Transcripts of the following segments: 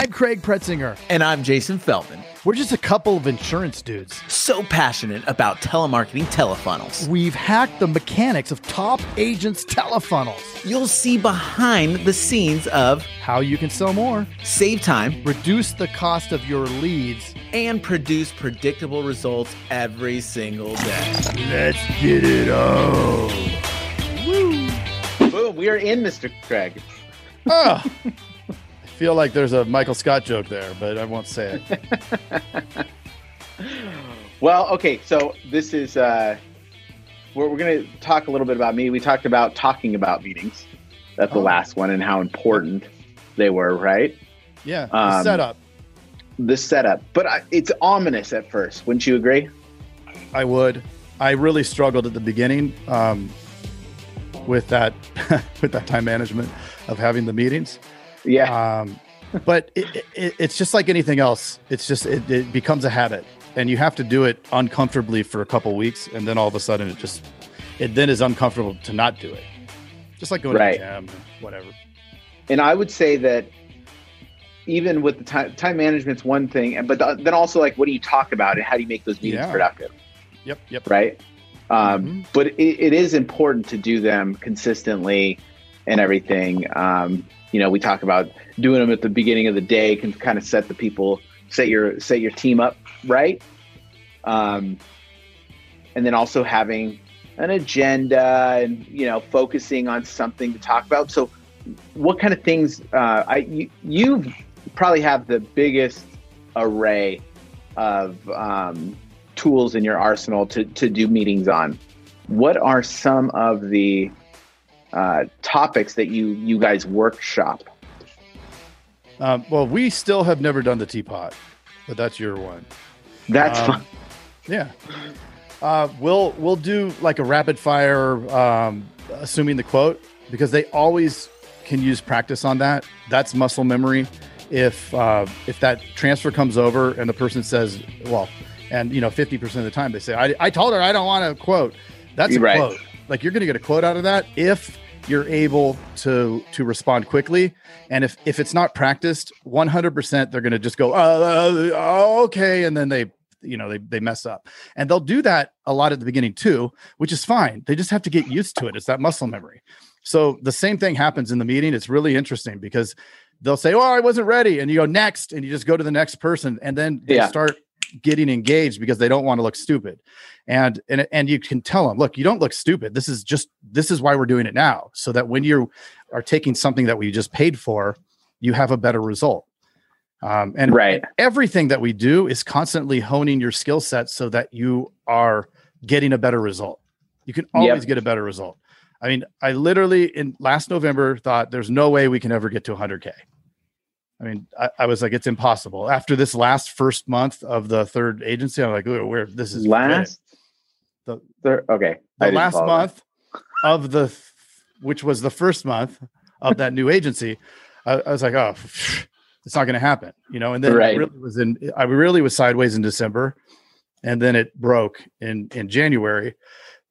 I'm Craig Pretzinger. And I'm Jason Feldman. We're just a couple of insurance dudes. So passionate about telemarketing telefunnels. We've hacked the mechanics of top agents' telefunnels. You'll see behind the scenes of how you can sell more, save time, reduce the cost of your leads, and produce predictable results every single day. Let's get it on. Woo! Boom, we are in, Mr. Craig. Oh. feel like there's a Michael Scott joke there, but I won't say it. well, okay, so this is uh, we're, we're going to talk a little bit about me. We talked about talking about meetings. That's the oh. last one and how important they were, right? Yeah, the um, setup. The setup, but I, it's ominous at first. Wouldn't you agree? I would. I really struggled at the beginning um, with that with that time management of having the meetings. Yeah. Um, but it, it, it's just like anything else. It's just it, it, becomes a habit, and you have to do it uncomfortably for a couple weeks, and then all of a sudden it just it then is uncomfortable to not do it. Just like going right. to the gym, whatever. And I would say that even with the time time management's one thing, but the, then also like what do you talk about and how do you make those meetings yeah. productive? Yep. Yep. Right. Um, mm-hmm. But it, it is important to do them consistently and everything. Um, you know, we talk about doing them at the beginning of the day can kind of set the people, set your set your team up right. Um, and then also having an agenda and you know focusing on something to talk about. So, what kind of things? Uh, I you, you probably have the biggest array of um, tools in your arsenal to to do meetings on. What are some of the uh, topics that you you guys workshop? Um, well, we still have never done the teapot, but that's your one. That's um, fun. Yeah. Uh, we'll we'll do like a rapid fire, um, assuming the quote, because they always can use practice on that. That's muscle memory. If uh, if that transfer comes over and the person says, well, and you know, fifty percent of the time they say, I, I told her I don't want to quote. That's a right. quote. Like you're going to get a quote out of that if you're able to to respond quickly. And if if it's not practiced 100% they're going to just go uh, uh, okay and then they you know they they mess up. And they'll do that a lot at the beginning too which is fine. They just have to get used to it. It's that muscle memory. So the same thing happens in the meeting. It's really interesting because they'll say oh i wasn't ready. And you go next and you just go to the next person and then they yeah. start getting engaged because they don't want to look stupid. And and and you can tell them, look, you don't look stupid. This is just this is why we're doing it now, so that when you are taking something that we just paid for, you have a better result. Um, and right. everything that we do is constantly honing your skill set so that you are getting a better result. You can always yep. get a better result. I mean, I literally in last November thought there's no way we can ever get to 100k. I mean, I, I, was like, it's impossible. After this last first month of the third agency, I'm like, where this is last. The third, okay, the last month of the, which was the first month of that new agency, I, I was like, oh, it's not going to happen, you know. And then right. I really was in, I really was sideways in December, and then it broke in in January.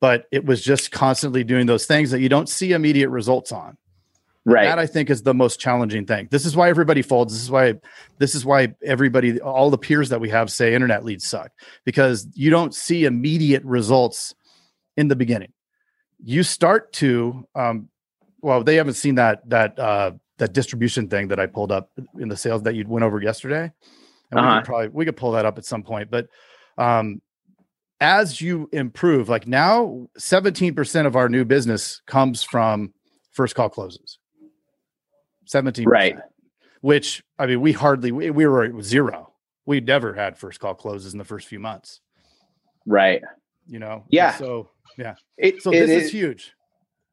But it was just constantly doing those things that you don't see immediate results on. Right. That I think is the most challenging thing. This is why everybody folds. This is why this is why everybody all the peers that we have say internet leads suck because you don't see immediate results in the beginning. You start to um well, they haven't seen that that uh that distribution thing that I pulled up in the sales that you went over yesterday. And uh-huh. we could probably we could pull that up at some point, but um as you improve, like now 17% of our new business comes from first call closes. 17 right. which i mean we hardly we, we were zero. We never had first call closes in the first few months. Right. You know? Yeah. so yeah. It, so this is, is huge.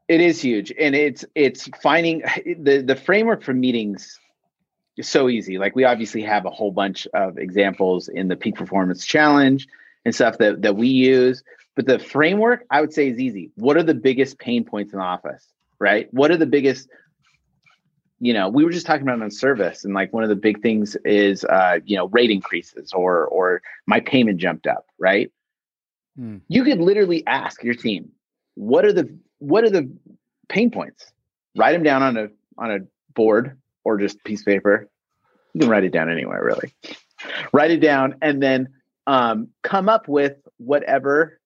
It is huge and it's it's finding the the framework for meetings is so easy. Like we obviously have a whole bunch of examples in the peak performance challenge and stuff that that we use but the framework i would say is easy. What are the biggest pain points in the office right? What are the biggest you know, we were just talking about on service, and like one of the big things is, uh, you know, rate increases or or my payment jumped up, right? Hmm. You could literally ask your team, what are the what are the pain points? Write them down on a on a board or just piece of paper. You can write it down anywhere, really. Write it down and then um, come up with whatever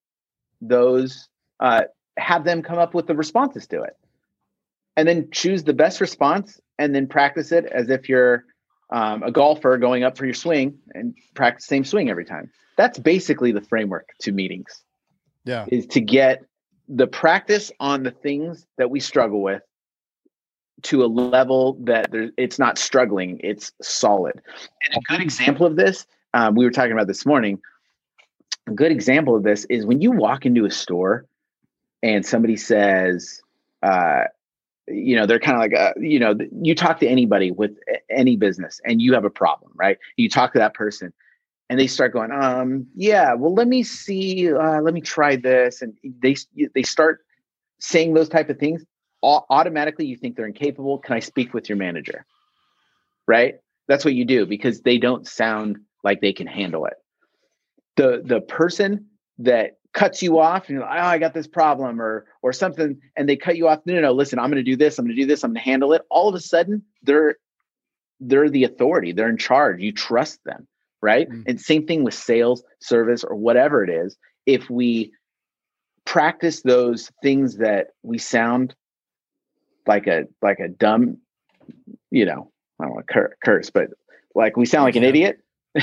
those, uh, have them come up with the responses to it. And then choose the best response and then practice it as if you're um, a golfer going up for your swing and practice the same swing every time. That's basically the framework to meetings. Yeah. Is to get the practice on the things that we struggle with to a level that there, it's not struggling, it's solid. And a good example of this, um, we were talking about this morning. A good example of this is when you walk into a store and somebody says, uh, you know, they're kind of like, a, you know, you talk to anybody with any business and you have a problem, right? You talk to that person and they start going, um, yeah, well, let me see, uh, let me try this. And they, they start saying those type of things automatically you think they're incapable. Can I speak with your manager? Right? That's what you do because they don't sound like they can handle it. The the person that cuts you off and you're like, oh, I got this problem or or something, and they cut you off. No, no, no, listen, I'm gonna do this, I'm gonna do this, I'm gonna handle it. All of a sudden, they're they're the authority, they're in charge. You trust them, right? Mm-hmm. And same thing with sales, service, or whatever it is. If we practice those things that we sound like a like a dumb, you know, I don't want to cur- curse, but like we sound like an idiot.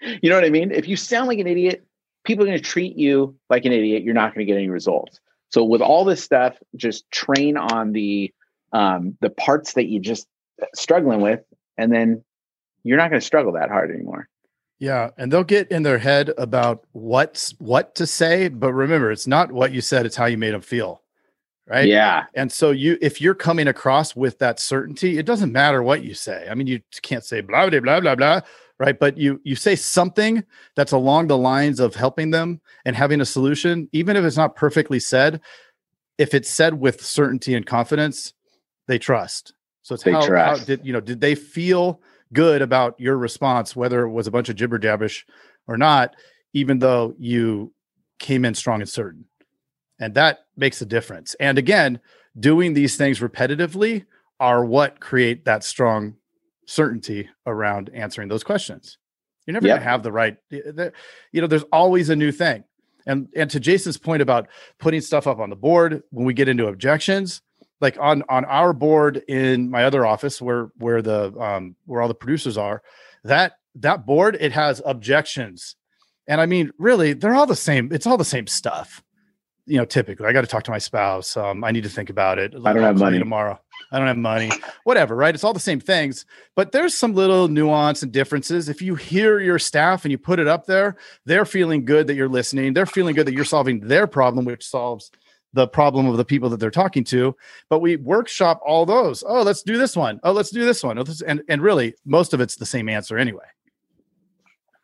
you know what I mean? If you sound like an idiot, people are going to treat you like an idiot. You're not going to get any results. So with all this stuff, just train on the um, the parts that you just struggling with, and then you're not going to struggle that hard anymore. Yeah, and they'll get in their head about what's what to say, but remember, it's not what you said; it's how you made them feel right yeah and so you if you're coming across with that certainty it doesn't matter what you say i mean you can't say blah blah blah blah blah right? But you you say something that's along the lines of helping them and having a solution even if it's not perfectly said if it's said with certainty and confidence they trust. So it's they how, how did you know did they feel good about your response whether it was a bunch of jibber jabbish or not even though you came in strong and certain? And that makes a difference. And again, doing these things repetitively are what create that strong certainty around answering those questions. You're never yep. going to have the right, you know, there's always a new thing. And and to Jason's point about putting stuff up on the board when we get into objections, like on on our board in my other office where where the um where all the producers are, that that board it has objections. And I mean, really, they're all the same. It's all the same stuff you know, typically I got to talk to my spouse. Um, I need to think about it. I don't have money tomorrow. I don't have money. Whatever, right? It's all the same things, but there's some little nuance and differences. If you hear your staff and you put it up there, they're feeling good that you're listening. They're feeling good that you're solving their problem, which solves the problem of the people that they're talking to. But we workshop all those. Oh, let's do this one. Oh, let's do this one. Oh, this, and and really, most of it's the same answer anyway.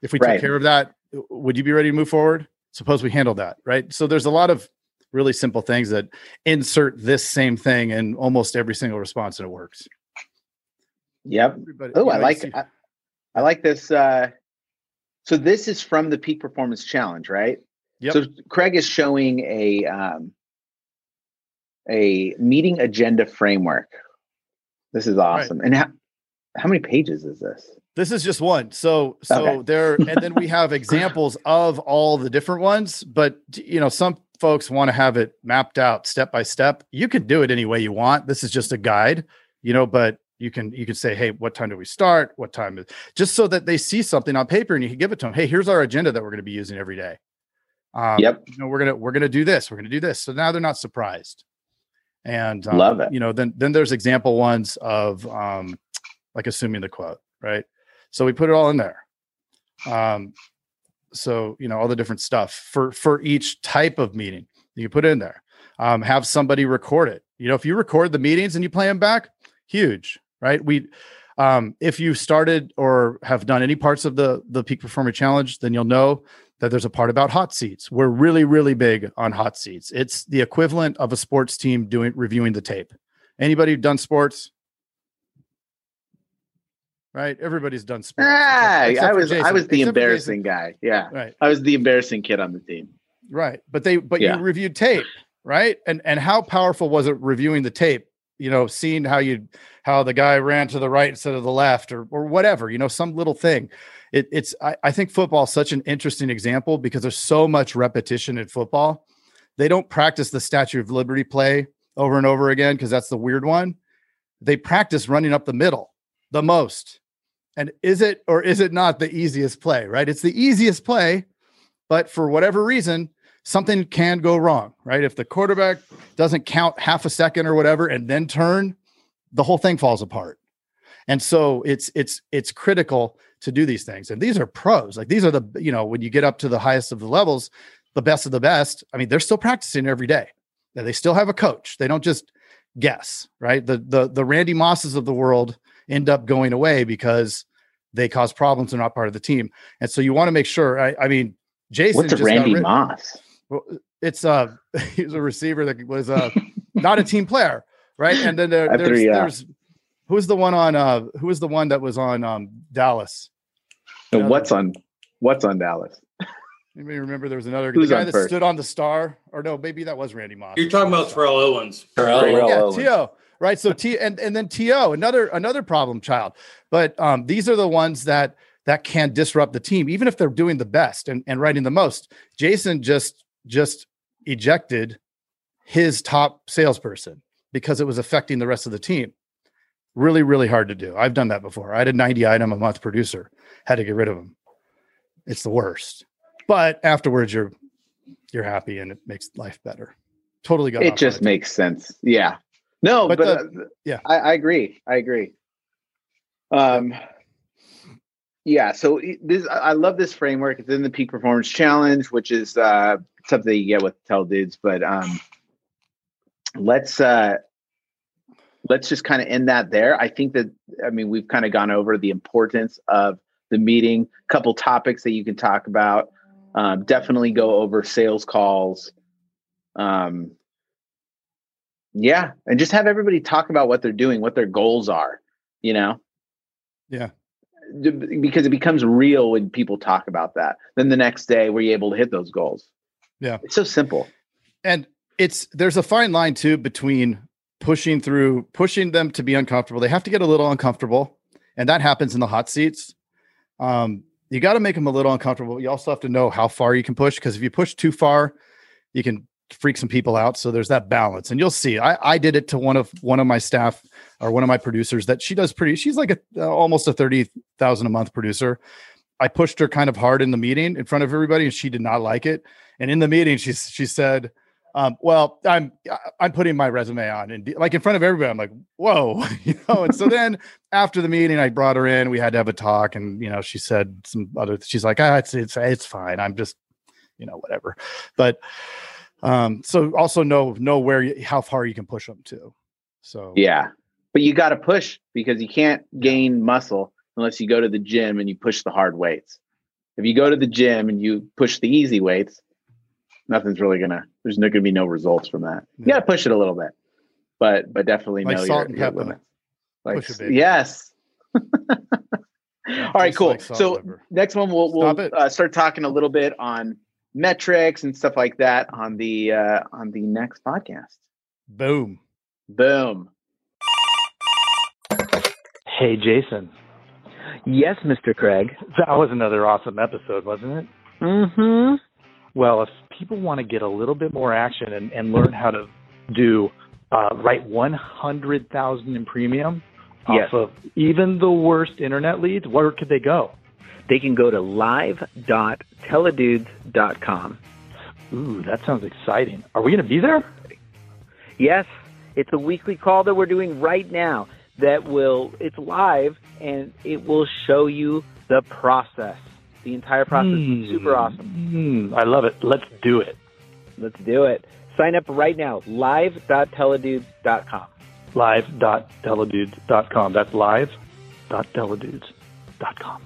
If we right. took care of that, would you be ready to move forward? Suppose we handle that, right? So there's a lot of really simple things that insert this same thing in almost every single response and it works. Yep. Oh, I like I, I, like this. Uh, so this is from the Peak Performance Challenge, right? Yep. So Craig is showing a um, a meeting agenda framework. This is awesome. Right. And how how many pages is this? This is just one. So so okay. there and then we have examples of all the different ones, but you know, some folks want to have it mapped out step by step, you can do it any way you want. This is just a guide, you know, but you can you can say, hey, what time do we start? What time is just so that they see something on paper and you can give it to them. Hey, here's our agenda that we're going to be using every day. Um, yep. You know, we're gonna we're gonna do this. We're gonna do this. So now they're not surprised. And um, love it. You know, then then there's example ones of um, like assuming the quote, right? So we put it all in there. Um, so you know all the different stuff for for each type of meeting you put in there. Um, have somebody record it. You know if you record the meetings and you play them back huge right? We um, if you started or have done any parts of the the peak performer challenge then you'll know that there's a part about hot seats. We're really really big on hot seats. It's the equivalent of a sports team doing reviewing the tape. Anybody who done sports right? Everybody's done sports. Ah, I was I was the embarrassing guy. Yeah, right. I was the embarrassing kid on the team. Right, but they but yeah. you reviewed tape, right? And and how powerful was it reviewing the tape you know, seeing how you how the guy ran to the right instead of the left or or whatever, you know, some little thing. It, it's I, I think football is such an interesting example because there's so much repetition in football. They don't practice the Statue of Liberty play over and over again because that's the weird one. They practice running up the middle the most. And is it or is it not the easiest play, right? It's the easiest play, but for whatever reason, something can go wrong, right? If the quarterback doesn't count half a second or whatever and then turn, the whole thing falls apart. And so it's it's it's critical to do these things. And these are pros. Like these are the, you know, when you get up to the highest of the levels, the best of the best, I mean, they're still practicing every day. They still have a coach. They don't just guess, right? The the the Randy Mosses of the world end up going away because they cause problems. They're not part of the team, and so you want to make sure. I, I mean, Jason. What's a Randy Moss? Well, it's uh he's a receiver that was uh not a team player, right? And then there, there's three, yeah. there's who's the one on uh who was the one that was on um Dallas? what's on what's on Dallas? Anybody remember there was another the guy that first? stood on the star? Or no, maybe that was Randy Moss. You're talking about Terrell Owens. Terrell, Terrell yeah, Owens. T.O. Right. So T and, and then T.O. another another problem child. But um, these are the ones that that can disrupt the team, even if they're doing the best and, and writing the most. Jason just just ejected his top salesperson because it was affecting the rest of the team. Really, really hard to do. I've done that before. I had a 90 item a month producer, had to get rid of him. It's the worst but afterwards you're you're happy and it makes life better. Totally got it. Just makes sense. Yeah. No, but, but the, uh, yeah, I, I, agree. I agree. Um, yeah. So this, I love this framework. It's in the Peak Performance Challenge, which is uh, something you get with TeleDudes. But um, let's uh, let's just kind of end that there. I think that I mean we've kind of gone over the importance of the meeting. A couple topics that you can talk about. Um, definitely go over sales calls. Um, yeah, and just have everybody talk about what they're doing, what their goals are. You know. Yeah. Because it becomes real when people talk about that. Then the next day, were you able to hit those goals? Yeah. It's so simple. And it's there's a fine line too between pushing through, pushing them to be uncomfortable. They have to get a little uncomfortable, and that happens in the hot seats. Um, you got to make them a little uncomfortable. You also have to know how far you can push because if you push too far, you can freak some people out. So there's that balance, and you'll see. I, I did it to one of one of my staff or one of my producers that she does pretty. She's like a uh, almost a thirty thousand a month producer. I pushed her kind of hard in the meeting in front of everybody, and she did not like it. And in the meeting, she she said, um, well, I'm I'm putting my resume on and like in front of everybody. I'm like, whoa, you know. And so then after the meeting, I brought her in. We had to have a talk, and you know, she said some other. She's like, ah, it's it's it's fine. I'm just, you know, whatever. But um, so also know know where you, how far you can push them to. So yeah, but you got to push because you can't gain muscle unless you go to the gym and you push the hard weights. If you go to the gym and you push the easy weights, nothing's really gonna there's no gonna be no results from that. You gotta push it a little bit, but but definitely like know your, your limits. Like yes. All right, cool. Like so next one we'll we'll uh, start talking a little bit on metrics and stuff like that on the uh, on the next podcast. Boom. Boom. Hey, Jason. Yes, Mr. Craig. That was another awesome episode, wasn't it? Mm-hmm. Well, if people want to get a little bit more action and, and learn how to do uh, write 100,000 in premium yes. off of even the worst internet leads, where could they go? They can go to live.teledudes.com. Ooh, that sounds exciting. Are we going to be there? Yes. It's a weekly call that we're doing right now that will, it's live and it will show you the process the entire process mm. is super awesome. Mm. I love it. Let's do it. Let's do it. Sign up right now. Live.teledudes.com. Live.teledudes.com. That's live.teledudes.com.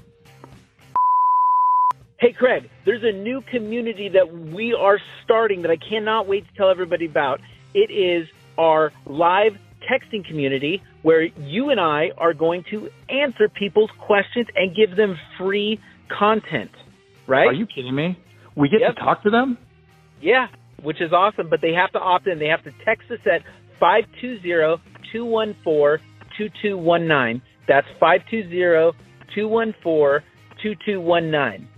Hey, Craig, there's a new community that we are starting that I cannot wait to tell everybody about. It is our live texting community where you and I are going to answer people's questions and give them free content, right? Are you kidding me? We get yep. to talk to them? Yeah, which is awesome, but they have to opt in. They have to text us at 520 214 2219. That's 520 214 2219.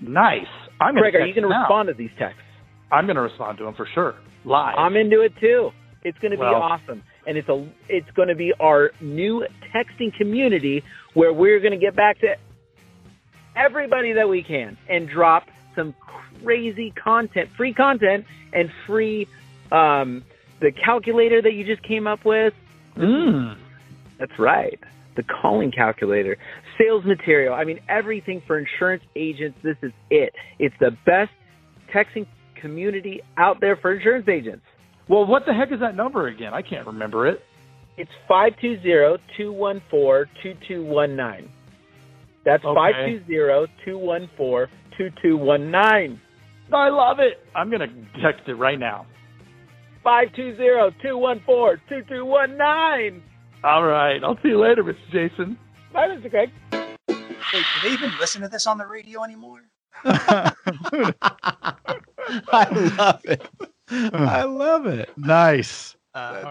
Nice. I'm Greg, are you going to respond to these texts? I'm going to respond to them for sure. Live. I'm into it too. It's going to be awesome, and it's a it's going to be our new texting community where we're going to get back to everybody that we can and drop some crazy content, free content, and free um, the calculator that you just came up with. Mm. That's right. The calling calculator, sales material. I mean, everything for insurance agents. This is it. It's the best texting community out there for insurance agents. Well, what the heck is that number again? I can't remember it. It's 520-214-2219. That's Okay. 520-214-2219. I love it. I'm going to text it right now. 520-214-2219. All right. I'll see you later, Mr. Jason. Bye, Mr. Craig. Wait, do they even listen to this on the radio anymore? I love it. I love it. nice. Uh,